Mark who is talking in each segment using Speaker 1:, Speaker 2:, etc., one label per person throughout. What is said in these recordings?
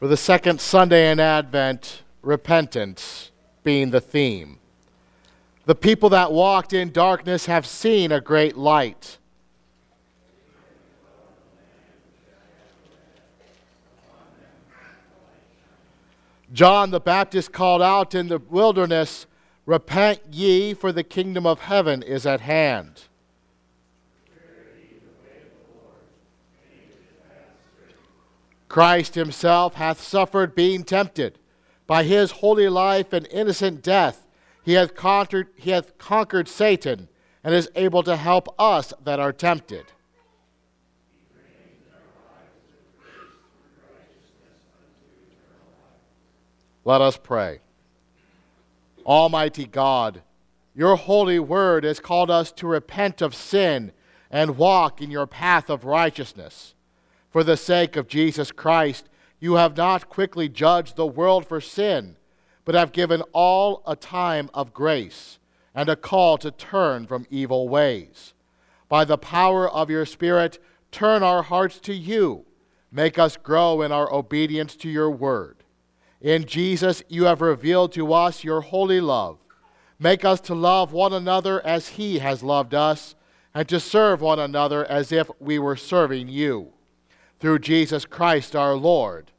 Speaker 1: For the second Sunday in Advent, repentance being the theme. The people that walked in darkness have seen a great light. John the Baptist called out in the wilderness, Repent ye, for the kingdom of heaven is at hand. Christ himself hath suffered being tempted. By his holy life and innocent death, he hath conquered, he hath conquered Satan and is able to help us that are tempted. Let us pray. Almighty God, your holy word has called us to repent of sin and walk in your path of righteousness. For the sake of Jesus Christ, you have not quickly judged the world for sin, but have given all a time of grace and a call to turn from evil ways. By the power of your Spirit, turn our hearts to you. Make us grow in our obedience to your word. In Jesus, you have revealed to us your holy love. Make us to love one another as he has loved us, and to serve one another as if we were serving you through Jesus Christ our Lord.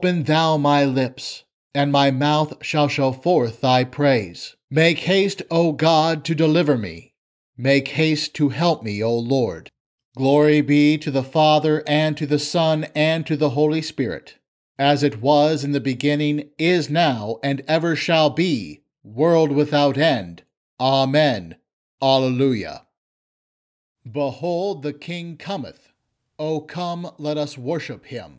Speaker 2: Open thou my lips, and my mouth shall show forth thy praise. Make haste, O God, to deliver me. Make haste to help me, O Lord. Glory be to the Father, and to the Son, and to the Holy Spirit, as it was in the beginning, is now, and ever shall be, world without end. Amen. Alleluia. Behold, the King cometh. O come, let us worship him.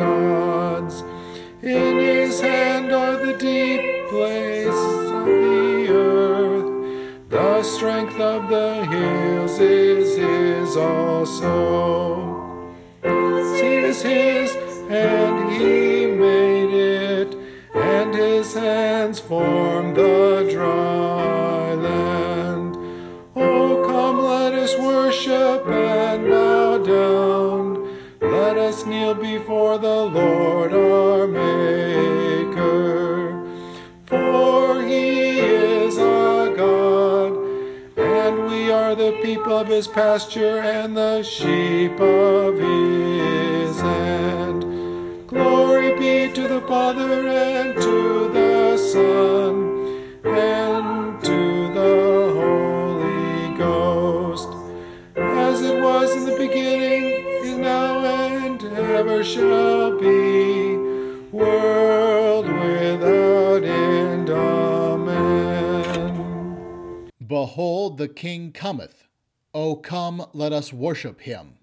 Speaker 3: gods. In his hand are the deep places of the earth. The strength of the hills is his also. Sea is his, and he made it, and his hands formed the dry before the Lord our Maker. For he is our God, and we are the people of his pasture and the sheep of his hand. Glory be to the Father and to the Son and to the Holy Ghost, as it was in the beginning, ever shall be, world without end. Amen.
Speaker 1: Behold, the King cometh. O come, let us worship him.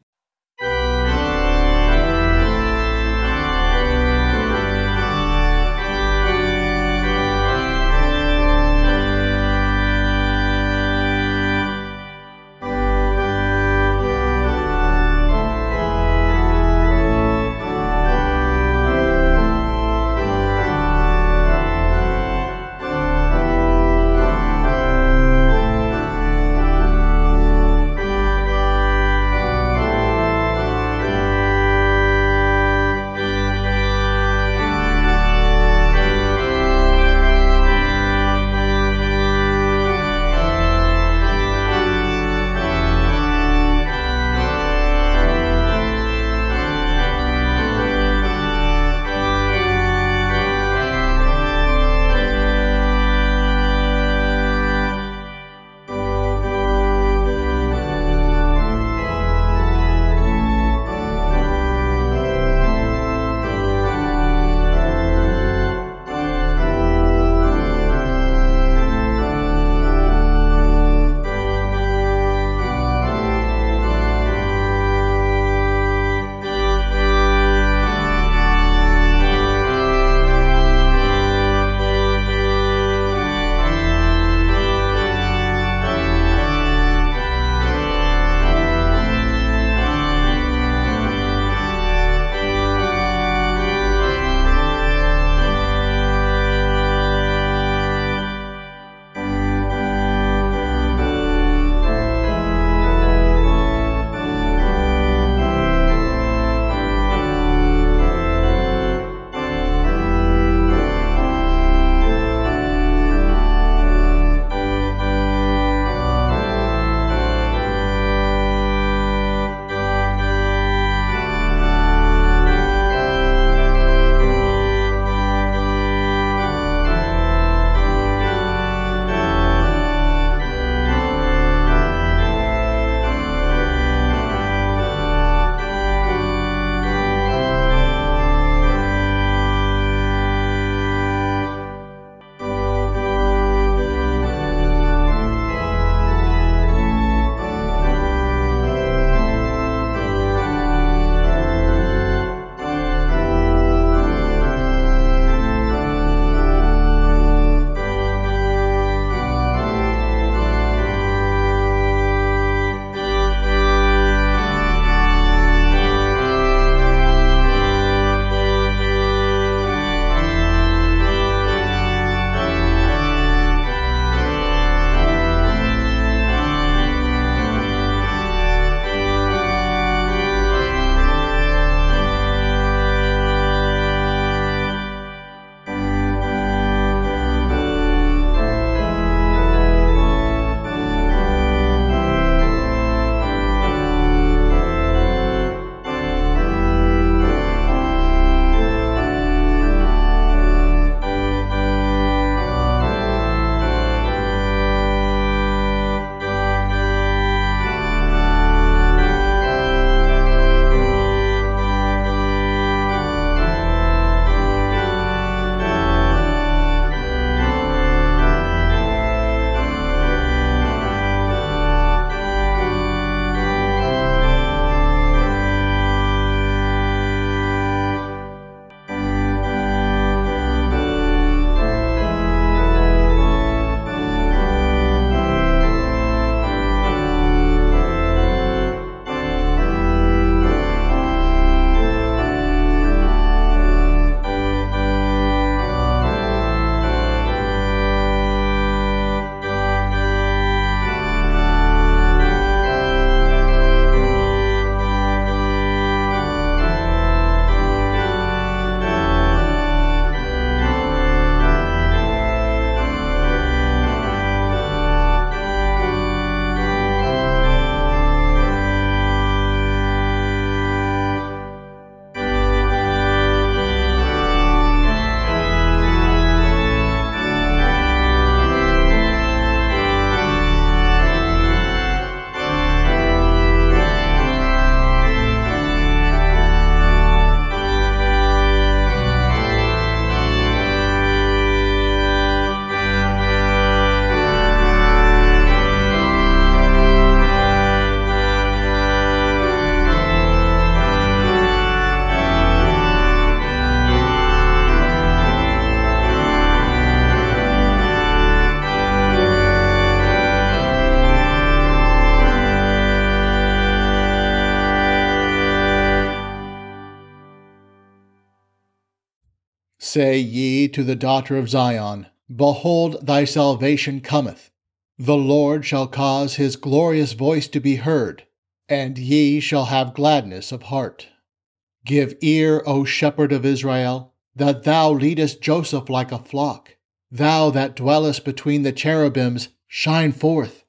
Speaker 1: Say ye to the daughter of Zion, Behold, thy salvation cometh. The Lord shall cause his glorious voice to be heard, and ye shall have gladness of heart. Give ear, O shepherd of Israel, that thou leadest Joseph like a flock. Thou that dwellest between the cherubims, shine forth.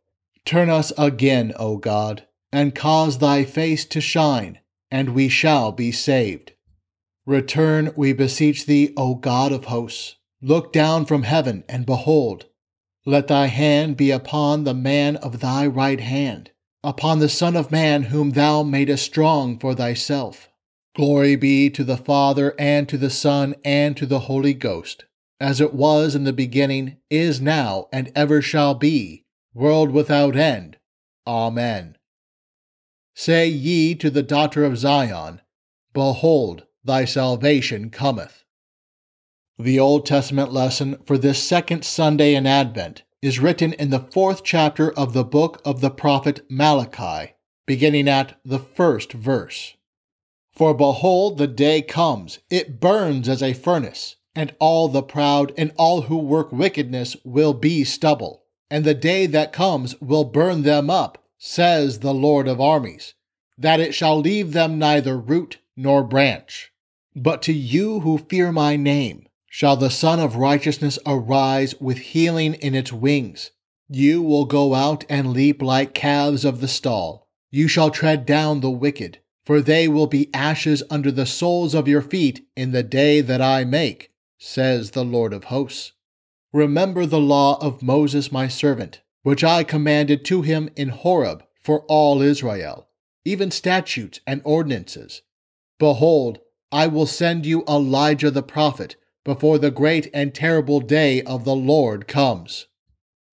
Speaker 1: Turn us again, O God, and cause thy face to shine, and we shall be saved. Return, we beseech thee, O God of hosts. Look down from heaven, and behold. Let thy hand be upon the man of thy right hand, upon the Son of Man whom thou madest strong for thyself. Glory be to the Father, and to the Son, and to the Holy Ghost, as it was in the beginning, is now, and ever shall be, world without end. Amen. Say ye to the daughter of Zion, Behold, thy salvation cometh. The Old Testament lesson for this second Sunday in Advent is written in the fourth chapter of the book of the prophet Malachi, beginning at the first verse. For behold, the day comes, it burns as a furnace, and all the proud and all who work wickedness will be stubble, and the day that comes will burn them up, says the Lord of armies, that it shall leave them neither root nor branch. But to you who fear my name, shall the Sun of Righteousness arise with healing in its wings. You will go out and leap like calves of the stall. You shall tread down the wicked, for they will be ashes under the soles of your feet in the day that I make, says the Lord of hosts. Remember the law of Moses my servant, which I commanded to him in Horeb for all Israel, even statutes and ordinances. Behold, I will send you Elijah the prophet before the great and terrible day of the Lord comes.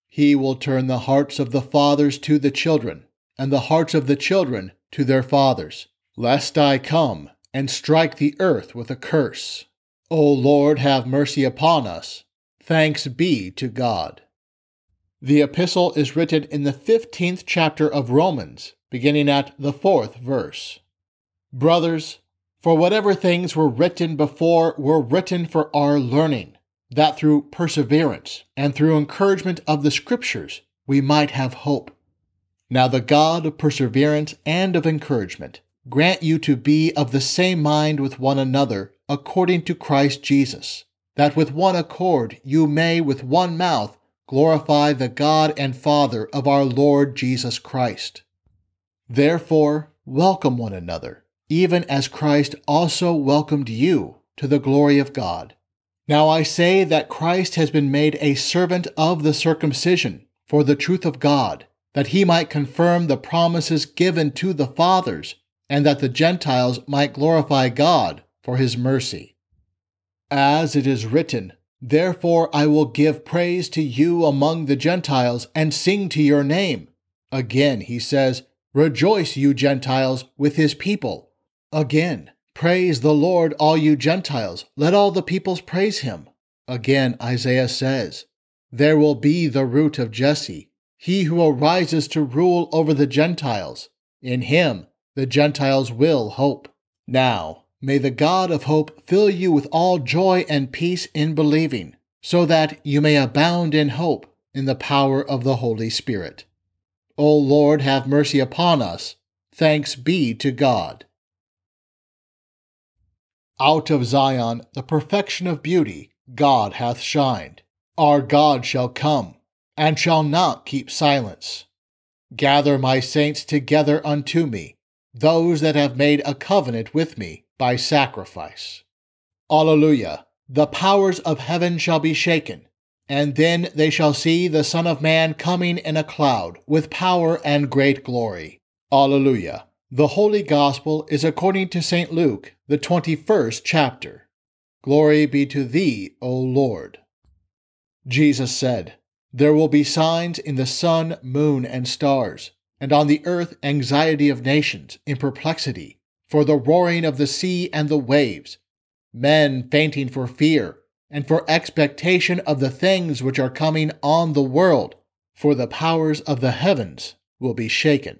Speaker 1: He will turn the hearts of the fathers to the children, and the hearts of the children to their fathers, lest I come and strike the earth with a curse. O Lord, have mercy upon us. Thanks be to God. The epistle is written in the 15th chapter of Romans, beginning at the fourth verse. Brothers, for whatever things were written before were written for our learning, that through perseverance and through encouragement of the Scriptures we might have hope. Now the God of perseverance and of encouragement grant you to be of the same mind with one another according to Christ Jesus, that with one accord you may with one mouth glorify the God and Father of our Lord Jesus Christ. Therefore, welcome one another even as Christ also welcomed you to the glory of God. Now I say that Christ has been made a servant of the circumcision for the truth of God, that he might confirm the promises given to the fathers, and that the Gentiles might glorify God for his mercy. As it is written, Therefore I will give praise to you among the Gentiles and sing to your name. Again he says, Rejoice, you Gentiles, with his people. Again, praise the Lord, all you Gentiles. Let all the peoples praise him. Again, Isaiah says, There will be the root of Jesse, he who arises to rule over the Gentiles. In him, the Gentiles will hope. Now, may the God of hope fill you with all joy and peace in believing, so that you may abound in hope in the power of the Holy Spirit. O Lord, have mercy upon us. Thanks be to God. Out of Zion, the perfection of beauty, God hath shined. Our God shall come, and shall not keep silence. Gather my saints together unto me, those that have made a covenant with me by sacrifice. Alleluia! The powers of heaven shall be shaken, and then they shall see the Son of Man coming in a cloud with power and great glory. Alleluia! The Holy Gospel is according to St. Luke, the 21st chapter. Glory be to thee, O Lord. Jesus said, There will be signs in the sun, moon, and stars, and on the earth anxiety of nations in perplexity, for the roaring of the sea and the waves, men fainting for fear, and for expectation of the things which are coming on the world, for the powers of the heavens will be shaken.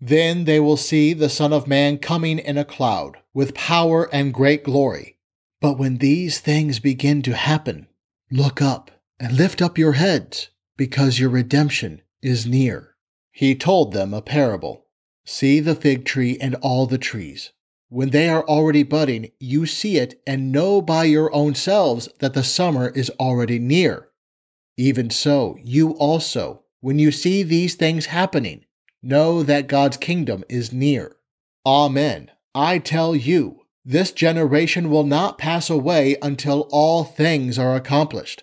Speaker 1: Then they will see the Son of Man coming in a cloud, with power and great glory.
Speaker 4: But when these things begin to happen, look up and lift up your heads, because your redemption is near. He told them a parable See the fig tree and all the trees. When they are already budding, you see it and know by your own selves that the summer is already near. Even so, you also, when you see these things happening, know that God's kingdom is near. Amen. I tell you, this generation will not pass away until all things are accomplished.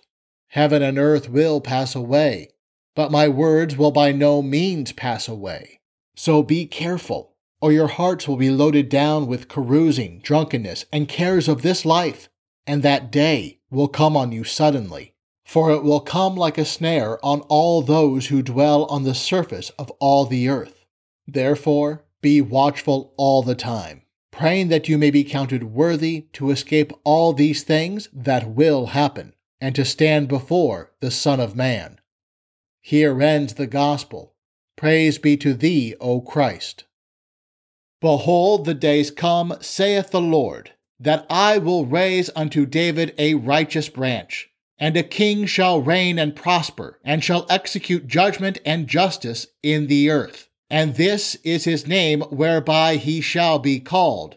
Speaker 4: Heaven and earth will pass away, but my words will by no means pass away. So be careful, or your hearts will be loaded down with carousing, drunkenness, and cares of this life, and that day will come on you suddenly. For it will come like a snare on all those who dwell on the surface of all the earth. Therefore, be watchful all the time, praying that you may be counted worthy to escape all these things that will happen, and to stand before the Son of Man. Here ends the Gospel. Praise be to thee, O Christ. Behold, the days come, saith the Lord, that I will raise unto David a righteous branch, and a king shall reign and prosper, and shall execute judgment and justice in the earth. And this is his name whereby he shall be called,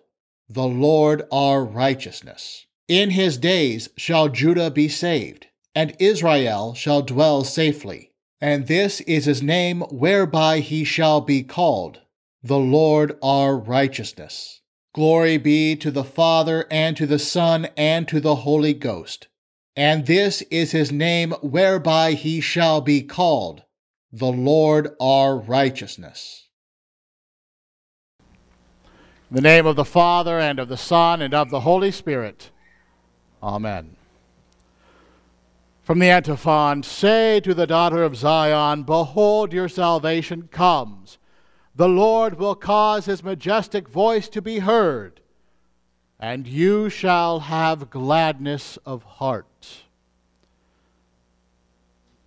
Speaker 4: the Lord our righteousness. In his days shall Judah be saved, and Israel shall dwell safely. And this is his name whereby he shall be called, the Lord our righteousness. Glory be to the Father, and to the Son, and to the Holy Ghost. And this is his name whereby he shall be called, the Lord our righteousness.
Speaker 1: In the name of the Father, and of the Son, and of the Holy Spirit. Amen. From the antiphon, say to the daughter of Zion, Behold, your salvation comes. The Lord will cause his majestic voice to be heard, and you shall have gladness of heart.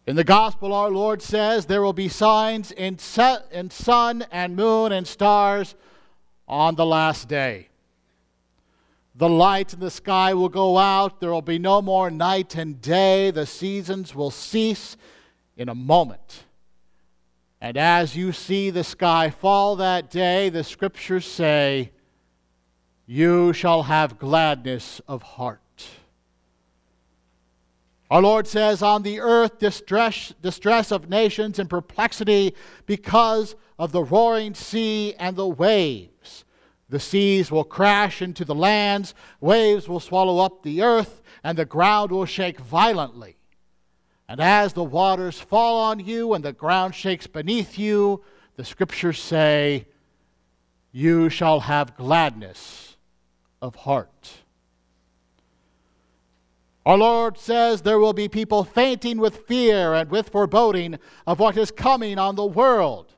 Speaker 1: In the gospel, our Lord says there will be signs in, sun and moon and stars on the last day. The light in the sky will go out. There will be no more night and day. The seasons will cease in a moment. And as you see the sky fall that day, the scriptures say, You shall have gladness of heart. Our Lord says, On the earth, distress, distress of nations and perplexity because of the roaring sea and the waves. The seas will crash into the lands, waves will swallow up the earth, and the ground will shake violently. And as the waters fall on you and the ground shakes beneath you, the scriptures say, You shall have gladness of heart. Our Lord says there will be people fainting with fear and with foreboding of what is coming on the world.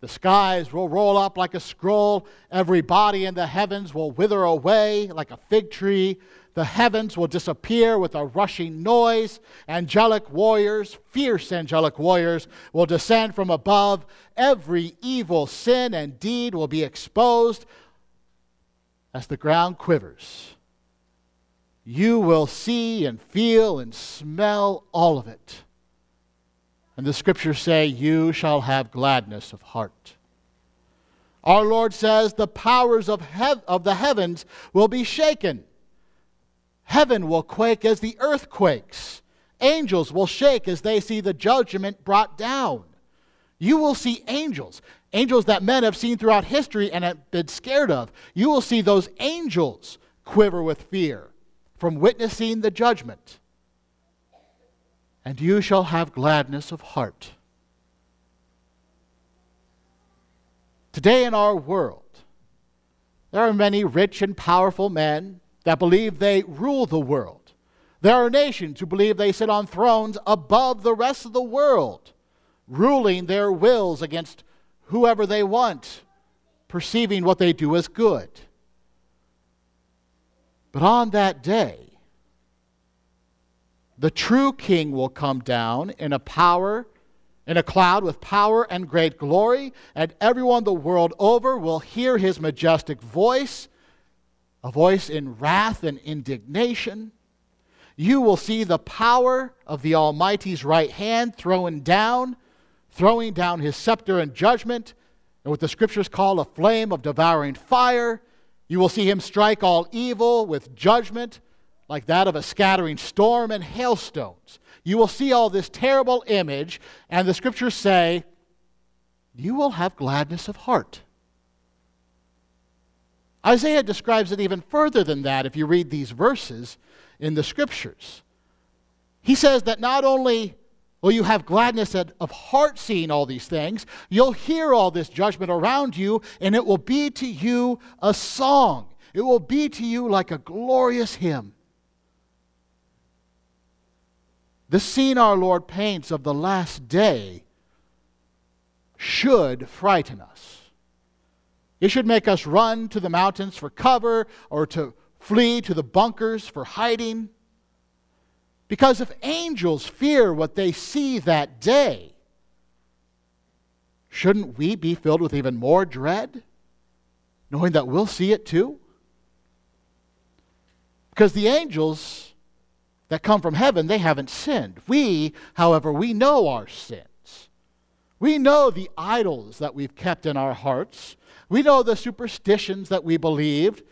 Speaker 1: The skies will roll up like a scroll. Every body in the heavens will wither away like a fig tree. The heavens will disappear with a rushing noise. Angelic warriors, fierce angelic warriors, will descend from above. Every evil sin and deed will be exposed as the ground quivers. You will see and feel and smell all of it. And the scriptures say, You shall have gladness of heart. Our Lord says, The powers of, hev- of the heavens will be shaken. Heaven will quake as the earth quakes. Angels will shake as they see the judgment brought down. You will see angels, angels that men have seen throughout history and have been scared of. You will see those angels quiver with fear from witnessing the judgment and you shall have gladness of heart. Today in our world, there are many rich and powerful men that believe they rule the world. There are nations who believe they sit on thrones above the rest of the world, ruling their wills against whoever they want, perceiving what they do as good. But on that day, the true king will come down in a power, in a cloud with power and great glory, and everyone the world over will hear his majestic voice, a voice in wrath and indignation. You will see the power of the Almighty's right hand thrown down, throwing down his scepter in judgment, and what the scriptures call a flame of devouring fire. You will see him strike all evil with judgment, like that of a scattering storm and hailstones. You will see all this terrible image, and the scriptures say, You will have gladness of heart. Isaiah describes it even further than that if you read these verses in the scriptures. He says that not only will you have gladness of heart seeing all these things, you'll hear all this judgment around you, and it will be to you a song. It will be to you like a glorious hymn. The scene our Lord paints of the last day should frighten us. It should make us run to the mountains for cover or to flee to the bunkers for hiding. Because if angels fear what they see that day, shouldn't we be filled with even more dread, knowing that we'll see it too? Because the angels that come from heaven, they haven't sinned. We, however, we know our sins. We know the idols that we've kept in our hearts. We know the superstitions that we believed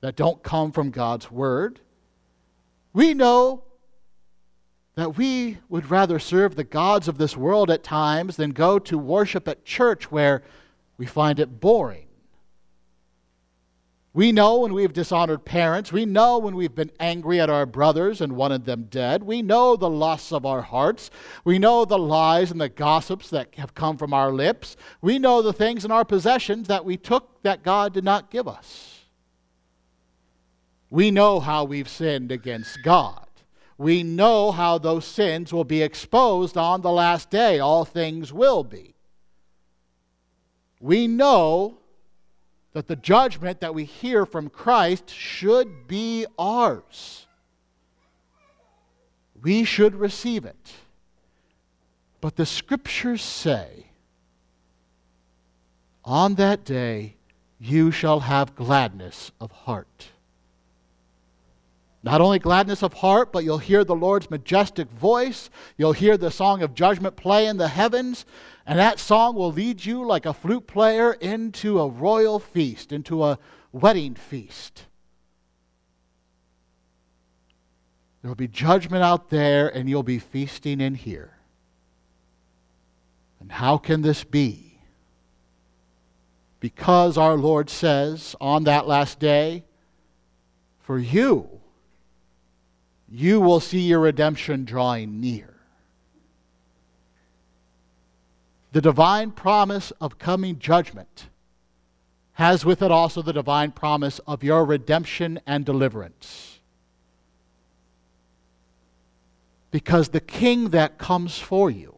Speaker 1: that don't come from God's Word. We know that we would rather serve the gods of this world at times than go to worship at church where we find it boring. We know when we've dishonored parents. We know when we've been angry at our brothers and wanted them dead. We know the lusts of our hearts. We know the lies and the gossips that have come from our lips. We know the things in our possessions that we took that God did not give us. We know how we've sinned against God. We know how those sins will be exposed on the last day. All things will be. We know that the judgment that we hear from Christ should be ours. We should receive it. But the scriptures say, on that day you shall have gladness of heart. Not only gladness of heart, but you'll hear the Lord's majestic voice. You'll hear the song of judgment play in the heavens. And that song will lead you like a flute player into a royal feast, into a wedding feast. There will be judgment out there, and you'll be feasting in here. And how can this be? Because our Lord says on that last day, For you, you will see your redemption drawing near. the divine promise of coming judgment has with it also the divine promise of your redemption and deliverance. Because the king that comes for you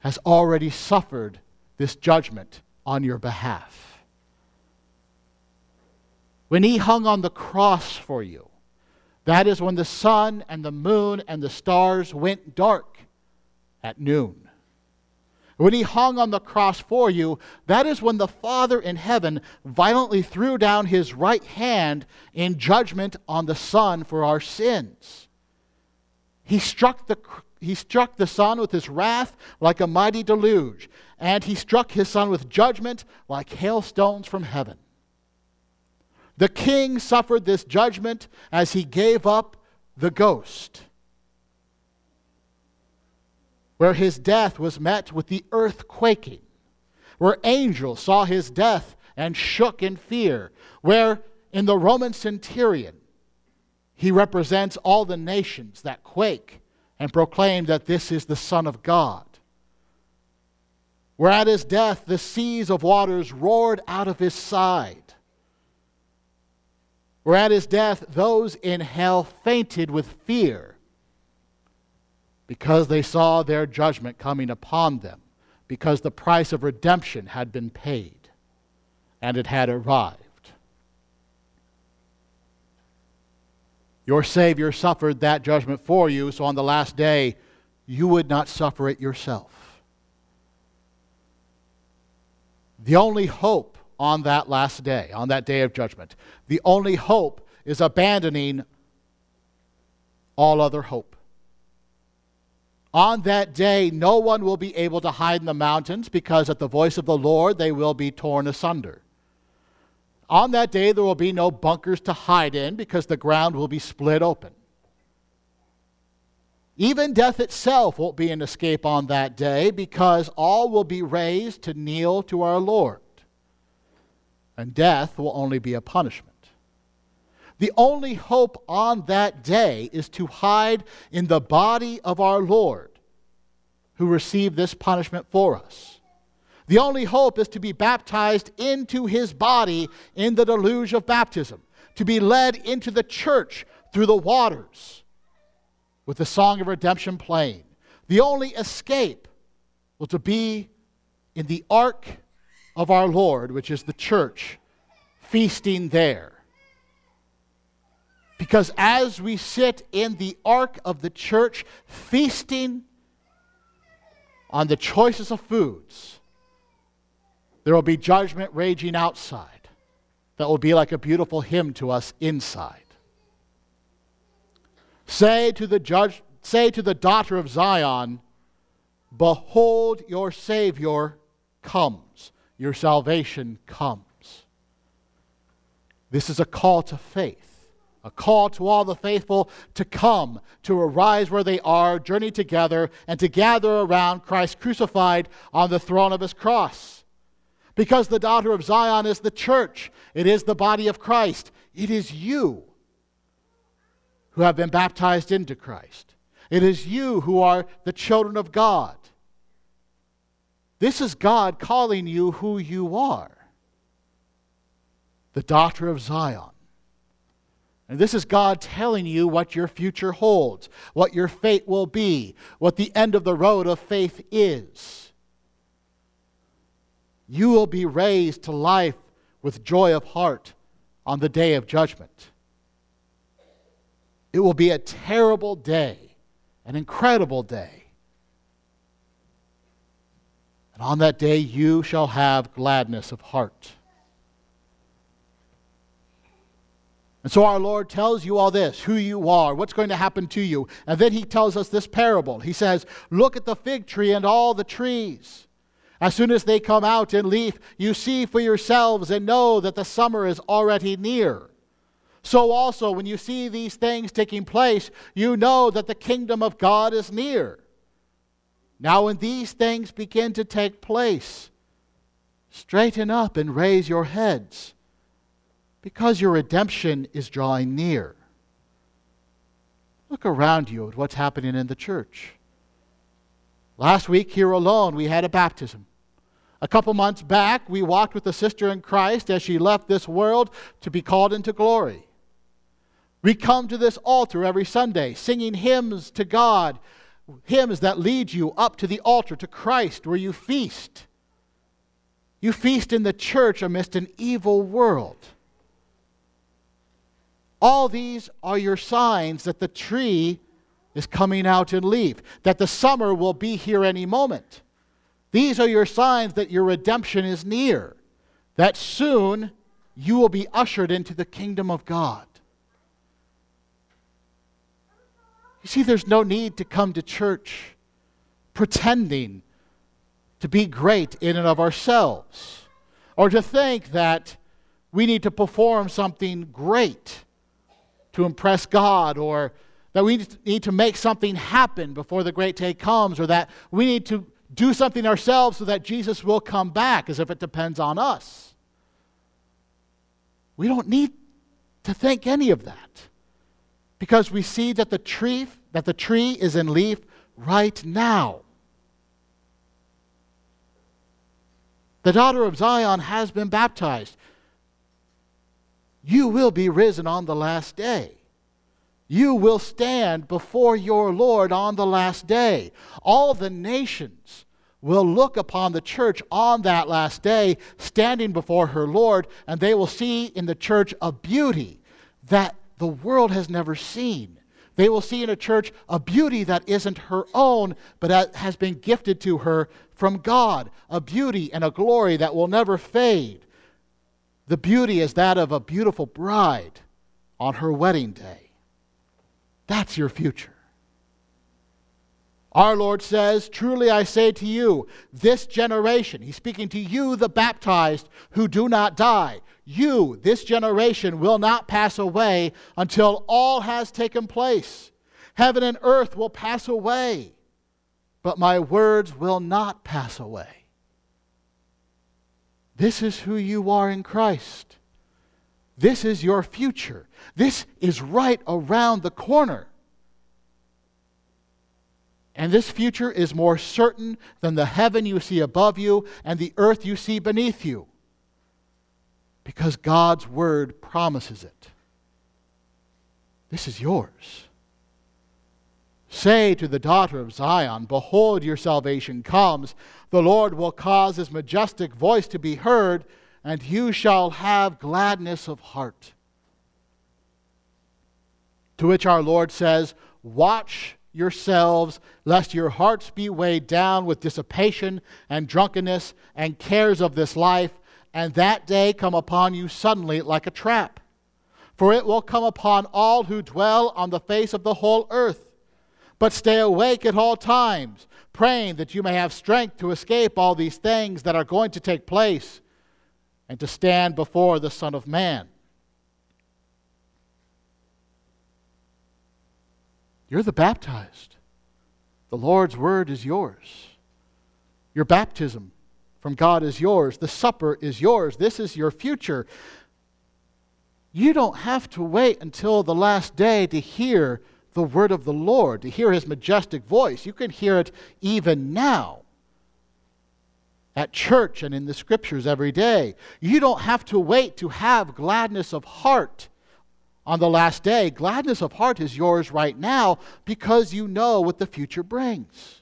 Speaker 1: has already suffered this judgment on your behalf. When he hung on the cross for you, that is when the sun and the moon and the stars went dark at noon. When he hung on the cross for you, that is when the Father in heaven violently threw down his right hand in judgment on the Son for our sins. He struck the, he struck the Son with his wrath like a mighty deluge, and he struck his Son with judgment like hailstones from heaven. The king suffered this judgment as he gave up the ghost where his death was met with the earth quaking, where angels saw his death and shook in fear, where in the Roman centurion he represents all the nations that quake and proclaim that this is the Son of God. Where at his death the seas of waters roared out of his side. Where at his death those in hell fainted with fear because they saw their judgment coming upon them, because the price of redemption had been paid and it had arrived. Your Savior suffered that judgment for you, so on the last day, you would not suffer it yourself. The only hope on that last day, on that day of judgment. The only hope is abandoning all other hope. On that day, no one will be able to hide in the mountains because at the voice of the Lord they will be torn asunder. On that day, there will be no bunkers to hide in because the ground will be split open. Even death itself won't be an escape on that day because all will be raised to kneel to our Lord. And death will only be a punishment. The only hope on that day is to hide in the body of our Lord, who received this punishment for us. The only hope is to be baptized into his body in the deluge of baptism, to be led into the church through the waters with the song of redemption playing. The only escape will to be in the ark of our Lord, which is the church, feasting there because as we sit in the ark of the church, feasting on the choicest of foods, there will be judgment raging outside that will be like a beautiful hymn to us inside. Say to the judge, say to the daughter of Zion, Behold, your Savior comes, your salvation comes. This is a call to faith a call to all the faithful to come, to arise where they are, journey together, and to gather around Christ crucified on the throne of his cross. Because the daughter of Zion is the church, it is the body of Christ. It is you who have been baptized into Christ. It is you who are the children of God. This is God calling you who you are the daughter of Zion. And this is God telling you what your future holds, what your fate will be, what the end of the road of faith is. You will be raised to life with joy of heart on the day of judgment. It will be a terrible day, an incredible day. And on that day, you shall have gladness of heart. And so our Lord tells you all this who you are, what's going to happen to you. And then he tells us this parable. He says, Look at the fig tree and all the trees. As soon as they come out in leaf, you see for yourselves and know that the summer is already near. So also, when you see these things taking place, you know that the kingdom of God is near. Now, when these things begin to take place, straighten up and raise your heads because your redemption is drawing near. Look around you at what's happening in the church. Last week, here alone, we had a baptism. A couple months back, we walked with a sister in Christ as she left this world to be called into glory. We come to this altar every Sunday singing hymns to God, hymns that lead you up to the altar to Christ where you feast. You feast in the church amidst an evil world. All these are your signs that the tree is coming out in leaf, that the summer will be here any moment. These are your signs that your redemption is near, that soon you will be ushered into the kingdom of God. You see, there's no need to come to church pretending to be great in and of ourselves, or to think that we need to perform something great to impress God or that we need to make something happen before the great day comes or that we need to do something ourselves so that Jesus will come back as if it depends on us. We don't need to think any of that because we see that the tree that the tree is in leaf right now. The daughter of Zion has been baptized you will be risen on the last day. You will stand before your Lord on the last day. All the nations will look upon the church on that last day, standing before her Lord, and they will see in the church a beauty that the world has never seen. They will see in a church a beauty that isn't her own, but has been gifted to her from God, a beauty and a glory that will never fade The beauty is that of a beautiful bride on her wedding day. That's your future. Our Lord says, Truly I say to you, this generation, He's speaking to you, the baptized, who do not die, you, this generation, will not pass away until all has taken place. Heaven and earth will pass away, but my words will not pass away. This is who you are in Christ. This is your future. This is right around the corner. And this future is more certain than the heaven you see above you and the earth you see beneath you. Because God's word promises it. This is yours. Say to the daughter of Zion, Behold, your salvation comes. The Lord will cause his majestic voice to be heard, and you shall have gladness of heart. To which our Lord says, Watch yourselves, lest your hearts be weighed down with dissipation and drunkenness and cares of this life, and that day come upon you suddenly like a trap. For it will come upon all who dwell on the face of the whole earth. But stay awake at all times, praying that you may have strength to escape all these things that are going to take place and to stand before the Son of Man. You're the baptized. The Lord's word is yours. Your baptism from God is yours. The supper is yours. This is your future. You don't have to wait until the last day to hear the word of the Lord, to hear his majestic voice. You can hear it even now at church and in the scriptures every day. You don't have to wait to have gladness of heart on the last day, gladness of heart is yours right now because you know what the future brings.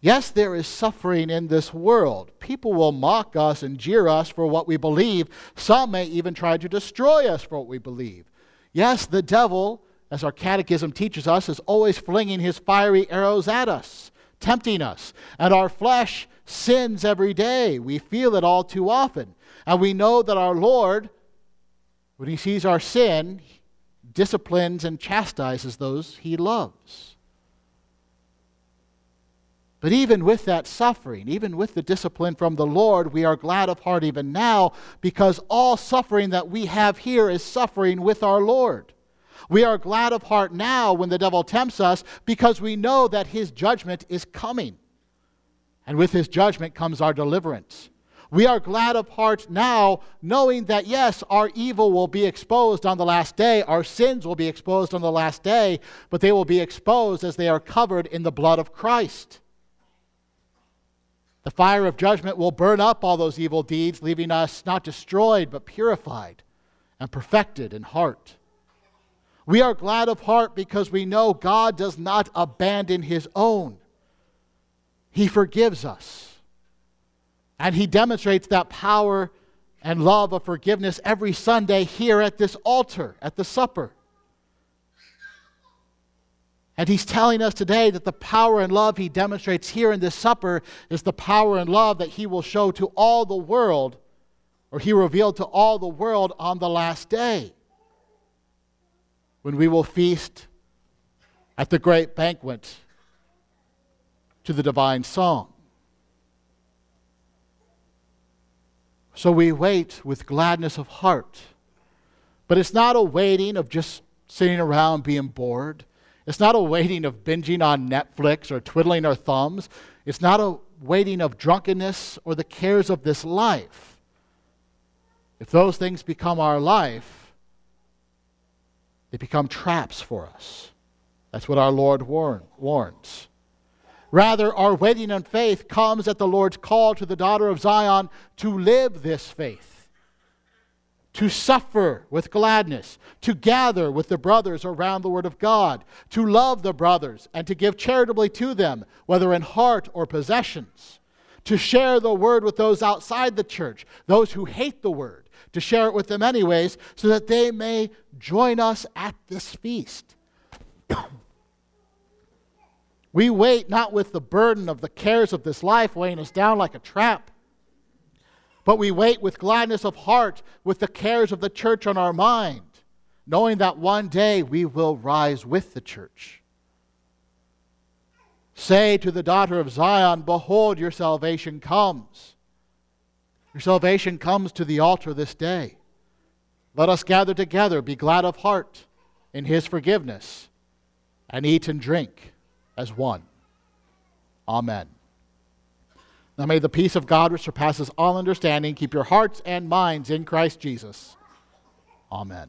Speaker 1: Yes, there is suffering in this world. People will mock us and jeer us for what we believe. Some may even try to destroy us for what we believe. Yes, the devil, as our catechism teaches us, is always flinging his fiery arrows at us, tempting us. And our flesh sins every day. We feel it all too often. And we know that our Lord, when he sees our sin, disciplines and chastises those he loves. But even with that suffering, even with the discipline from the Lord, we are glad of heart even now because all suffering that we have here is suffering with our Lord. We are glad of heart now when the devil tempts us because we know that his judgment is coming. And with his judgment comes our deliverance. We are glad of heart now, knowing that yes, our evil will be exposed on the last day, our sins will be exposed on the last day, but they will be exposed as they are covered in the blood of Christ. The fire of judgment will burn up all those evil deeds, leaving us not destroyed, but purified and perfected in heart. We are glad of heart because we know God does not abandon his own. He forgives us. And he demonstrates that power and love of forgiveness every Sunday here at this altar, at the supper. And he's telling us today that the power and love he demonstrates here in this supper is the power and love that he will show to all the world, or he revealed to all the world on the last day, when we will feast at the great banquet to the divine song. So we wait with gladness of heart. But it's not a waiting of just sitting around being bored. It's not a waiting of binging on Netflix or twiddling our thumbs. It's not a waiting of drunkenness or the cares of this life. If those things become our life, they become traps for us. That's what our Lord warn, warns. Rather, our waiting on faith comes at the Lord's call to the daughter of Zion to live this faith, to suffer with gladness, to gather with the brothers around the Word of God, to love the brothers, and to give charitably to them, whether in heart or possessions, to share the Word with those outside the church, those who hate the Word, to share it with them anyways, so that they may join us at this feast. We wait not with the burden of the cares of this life weighing us down like a trap,
Speaker 5: but we wait with gladness of heart, with the cares of the church on our mind, knowing that one day we will rise with the church. Say to the daughter of Zion, Behold, your salvation comes. Your salvation comes to the altar this day. Let us gather together, be glad of heart in his forgiveness, and eat and drink as one. Amen. Now may the peace of God, which surpasses all understanding, keep your hearts and minds in Christ Jesus. Amen.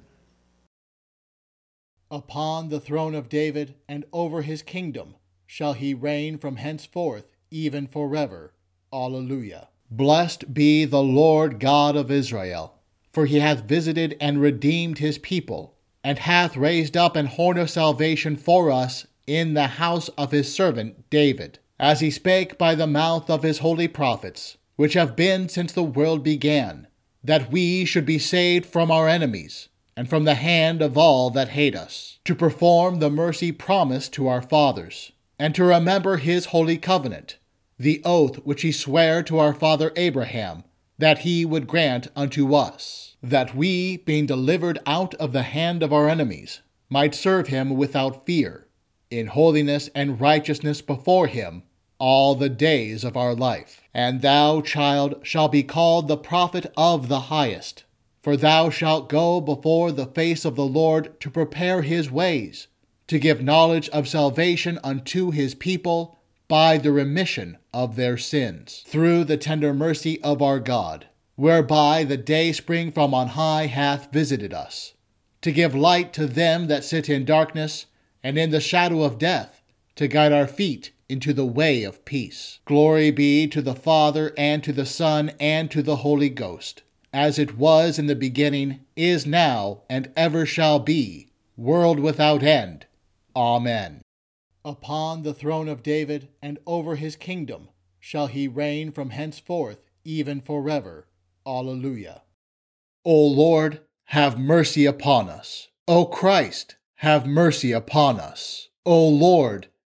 Speaker 1: Upon the throne of David and over his kingdom shall he reign from henceforth, even forever. Alleluia. Blessed be the Lord God of Israel, for he hath visited and redeemed his people, and hath raised up an horn of salvation for us in the house of his servant David, as he spake by the mouth of his holy prophets, which have been since the world began, that we should be saved from our enemies, and from the hand of all that hate us, to perform the mercy promised to our fathers, and to remember his holy covenant the oath which he sware to our father Abraham, that he would grant unto us, that we, being delivered out of the hand of our enemies, might serve him without fear, in holiness and righteousness before him all the days of our life. And thou, child, shalt be called the prophet of the highest, for thou shalt go before the face of the Lord to prepare his ways, to give knowledge of salvation unto his people by the remission of their sins, through the tender mercy of our God, whereby the day spring from on high hath visited us, to give light to them that sit in darkness and in the shadow of death, to guide our feet into the way of peace. Glory be to the Father, and to the Son, and to the Holy Ghost, as it was in the beginning, is now, and ever shall be, world without end. Amen. Upon the throne of David and over his kingdom shall he reign from henceforth, even forever. Alleluia. O Lord, have mercy upon us. O Christ, have mercy upon us. O Lord,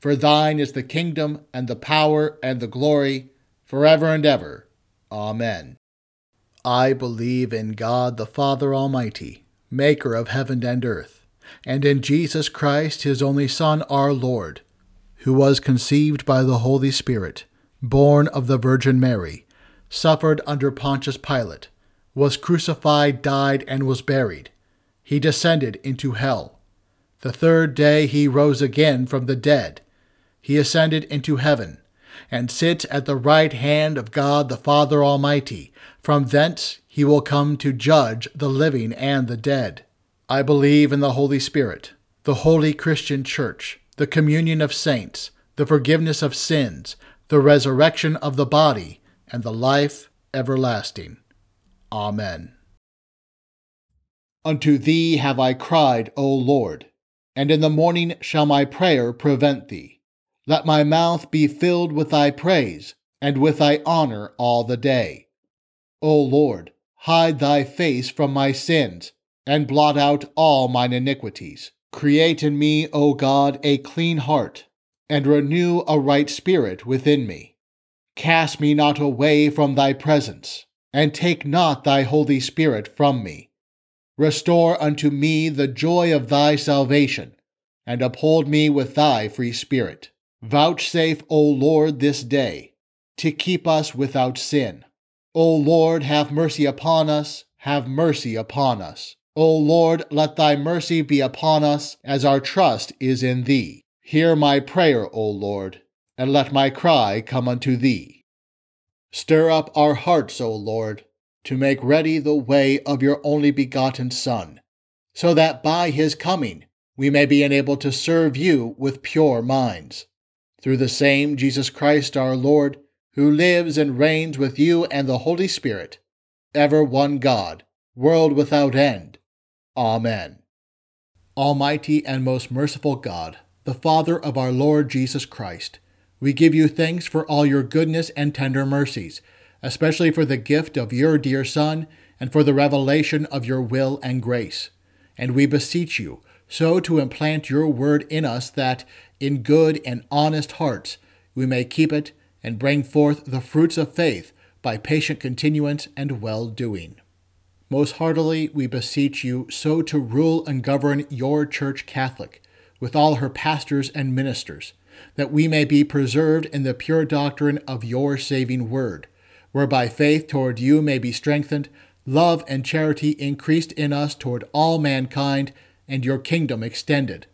Speaker 1: For thine is the kingdom, and the power, and the glory, forever and ever. Amen. I believe in God the Father Almighty, maker of heaven and earth, and in Jesus Christ, his only Son, our Lord who was conceived by the Holy Spirit, born of the Virgin Mary, suffered under Pontius Pilate, was crucified, died, and was buried. He descended into hell. The third day he rose again from the dead. He ascended into heaven, and sits at the right hand of God the Father Almighty. From thence he will come to judge the living and the dead. I believe in the Holy Spirit, the holy Christian Church the communion of saints, the forgiveness of sins, the resurrection of the body, and the life everlasting. Amen. Unto thee have I cried, O Lord, and in the morning shall my prayer prevent thee. Let my mouth be filled with thy praise, and with thy honor all the day. O Lord, hide thy face from my sins, and blot out all mine iniquities. Create in me, O God, a clean heart, and renew a right spirit within me. Cast me not away from thy presence, and take not thy Holy Spirit from me. Restore unto me the joy of thy salvation, and uphold me with thy free spirit. Vouchsafe, O Lord, this day, to keep us without sin. O Lord, have mercy upon us, have mercy upon us. O Lord, let thy mercy be upon us, as our trust is in thee. Hear my prayer, O Lord, and let my cry come unto thee. Stir up our hearts, O Lord, to make ready the way of your only begotten Son, so that by his coming we may be enabled to serve you with pure minds. Through the same Jesus Christ our Lord, who lives and reigns with you and the Holy Spirit, ever one God, world without end. Amen. Almighty and most merciful God, the Father of our Lord Jesus Christ, we give you thanks for all your goodness and tender mercies, especially for the gift of your dear Son and for the revelation of your will and grace. And we beseech you so to implant your word in us that, in good and honest hearts, we may keep it and bring forth the fruits of faith by patient continuance and well doing. Most heartily we beseech you so to rule and govern your Church Catholic, with all her pastors and ministers, that we may be preserved in the pure doctrine of your saving word, whereby faith toward you may be strengthened, love and charity increased in us toward all mankind, and your kingdom extended.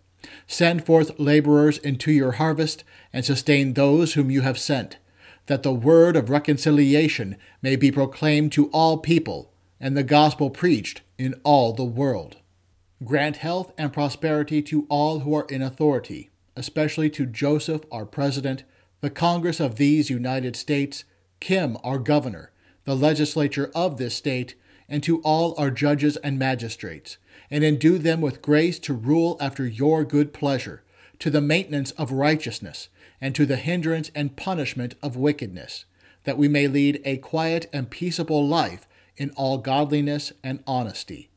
Speaker 1: Send forth laborers into your harvest, and sustain those whom you have sent, that the word of reconciliation may be proclaimed to all people and the gospel preached in all the world. Grant health and prosperity to all who are in authority, especially to Joseph, our President, the Congress of these United States, Kim, our Governor, the legislature of this state, and to all our judges and magistrates, and endue them with grace to rule after your good pleasure, to the maintenance of righteousness, and to the hindrance and punishment of wickedness, that we may lead a quiet and peaceable life in all godliness and honesty.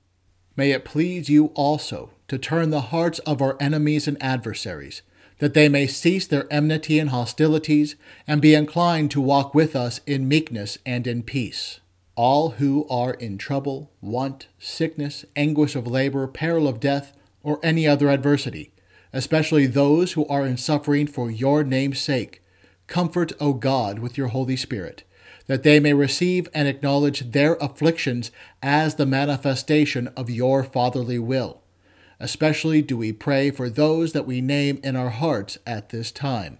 Speaker 1: May it please you also to turn the hearts of our enemies and adversaries, that they may cease their enmity and hostilities, and be inclined to walk with us in meekness and in peace. All who are in trouble, want, sickness, anguish of labor, peril of death, or any other adversity, especially those who are in suffering for your name's sake, comfort, O God, with your Holy Spirit that they may receive and acknowledge their afflictions as the manifestation of your fatherly will. Especially do we pray for those that we name in our hearts at this time.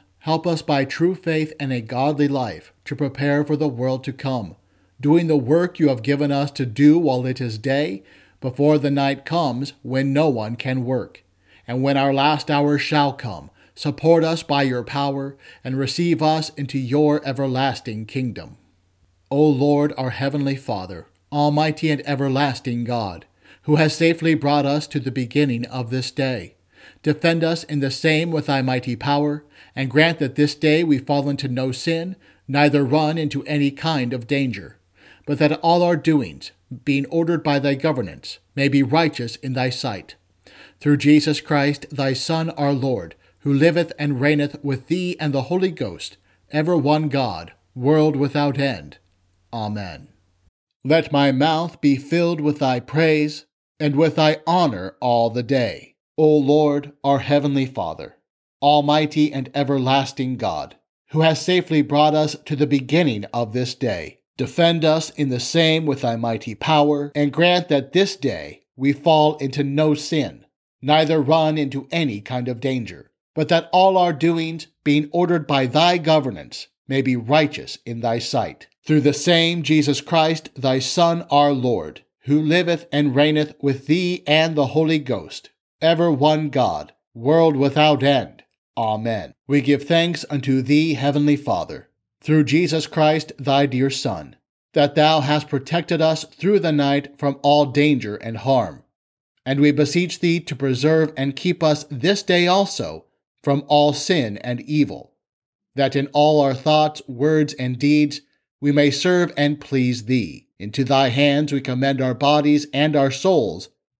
Speaker 1: help us by true faith and a godly life to prepare for the world to come, doing the work you have given us to do while it is day, before the night comes when no one can work and when our last hour shall come, support us by your power, and receive us into your everlasting kingdom. O Lord, our heavenly Father, almighty and everlasting God, who has safely brought us to the beginning of this day, defend us in the same with thy mighty power, and grant that this day we fall into no sin, neither run into any kind of danger, but that all our doings, being ordered by thy governance, may be righteous in thy sight through Jesus Christ, thy Son, our Lord, who liveth and reigneth with thee and the Holy Ghost, ever one God, world without end. Amen. Let my mouth be filled with thy praise, and with thy honor all the day. O Lord, our heavenly Father, almighty and everlasting God, who has safely brought us to the beginning of this day, defend us in the same with thy mighty power, and grant that this day we fall into no sin neither run into any kind of danger, but that all our doings, being ordered by thy governance, may be righteous in thy sight. through the same Jesus Christ, thy Son, our Lord, who liveth and reigneth with thee and the Holy Ghost, ever one God, world without end. Amen. We give thanks unto thee, Heavenly Father, through Jesus Christ, thy dear Son, that thou hast protected us through the night from all danger and harm. And we beseech thee to preserve and keep us this day also from all sin and evil, that in all our thoughts, words, and deeds we may serve and please thee. Into thy hands we commend our bodies and our souls,